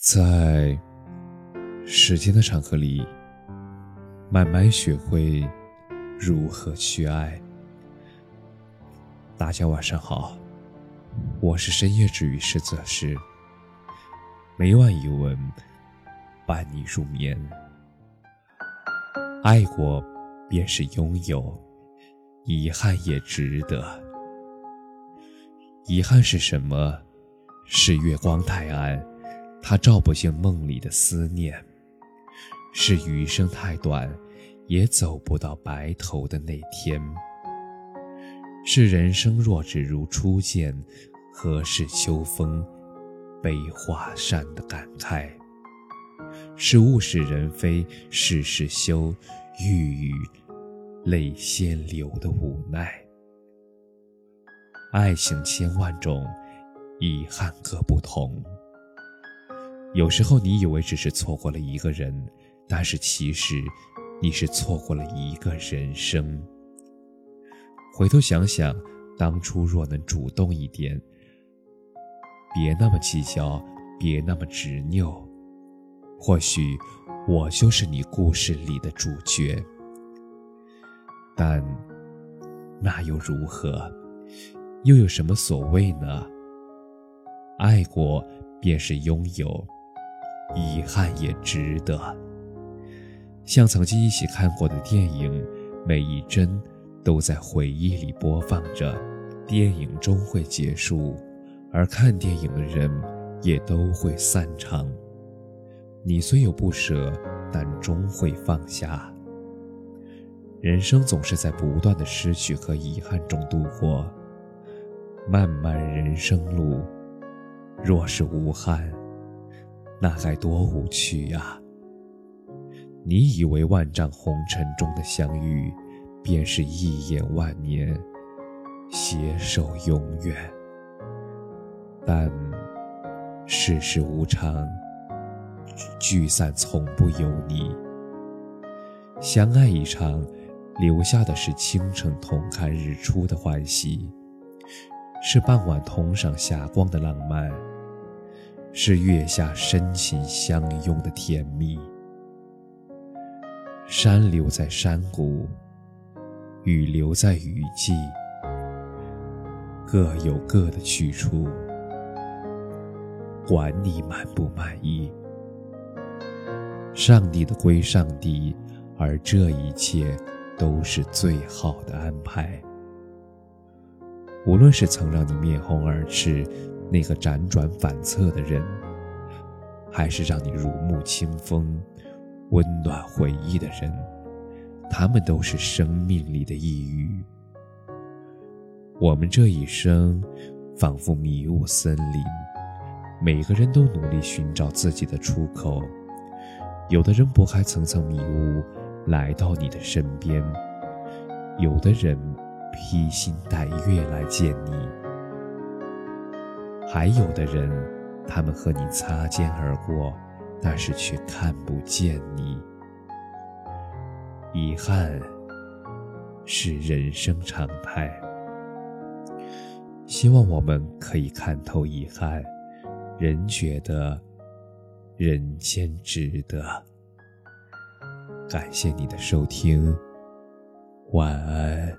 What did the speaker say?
在时间的长河里，慢慢学会如何去爱。大家晚上好，我是深夜治愈师泽师，每晚一文伴你入眠。爱过便是拥有，遗憾也值得。遗憾是什么？是月光太暗。他照不进梦里的思念，是余生太短，也走不到白头的那天。是人生若只如初见，何事秋风悲画扇的感慨。是物是人非事事休，欲语泪先流的无奈。爱情千万种，遗憾各不同。有时候你以为只是错过了一个人，但是其实你是错过了一个人生。回头想想，当初若能主动一点，别那么计较，别那么执拗，或许我就是你故事里的主角。但那又如何？又有什么所谓呢？爱过便是拥有。遗憾也值得。像曾经一起看过的电影，每一帧都在回忆里播放着。电影终会结束，而看电影的人也都会散场。你虽有不舍，但终会放下。人生总是在不断的失去和遗憾中度过。漫漫人生路，若是无憾。那该多无趣呀！你以为万丈红尘中的相遇，便是一眼万年，携手永远。但世事无常，聚散从不由你。相爱一场，留下的是清晨同看日出的欢喜，是傍晚同赏霞光的浪漫。是月下深情相拥的甜蜜。山留在山谷，雨留在雨季，各有各的去处。管你满不满意，上帝的归上帝，而这一切都是最好的安排。无论是曾让你面红耳赤。那个辗转反侧的人，还是让你如沐清风、温暖回忆的人，他们都是生命里的一隅。我们这一生，仿佛迷雾森林，每个人都努力寻找自己的出口。有的人拨开层层迷雾，来到你的身边；有的人披星戴月来见你。还有的人，他们和你擦肩而过，但是却看不见你。遗憾是人生常态，希望我们可以看透遗憾，人觉得人间值得。感谢你的收听，晚安。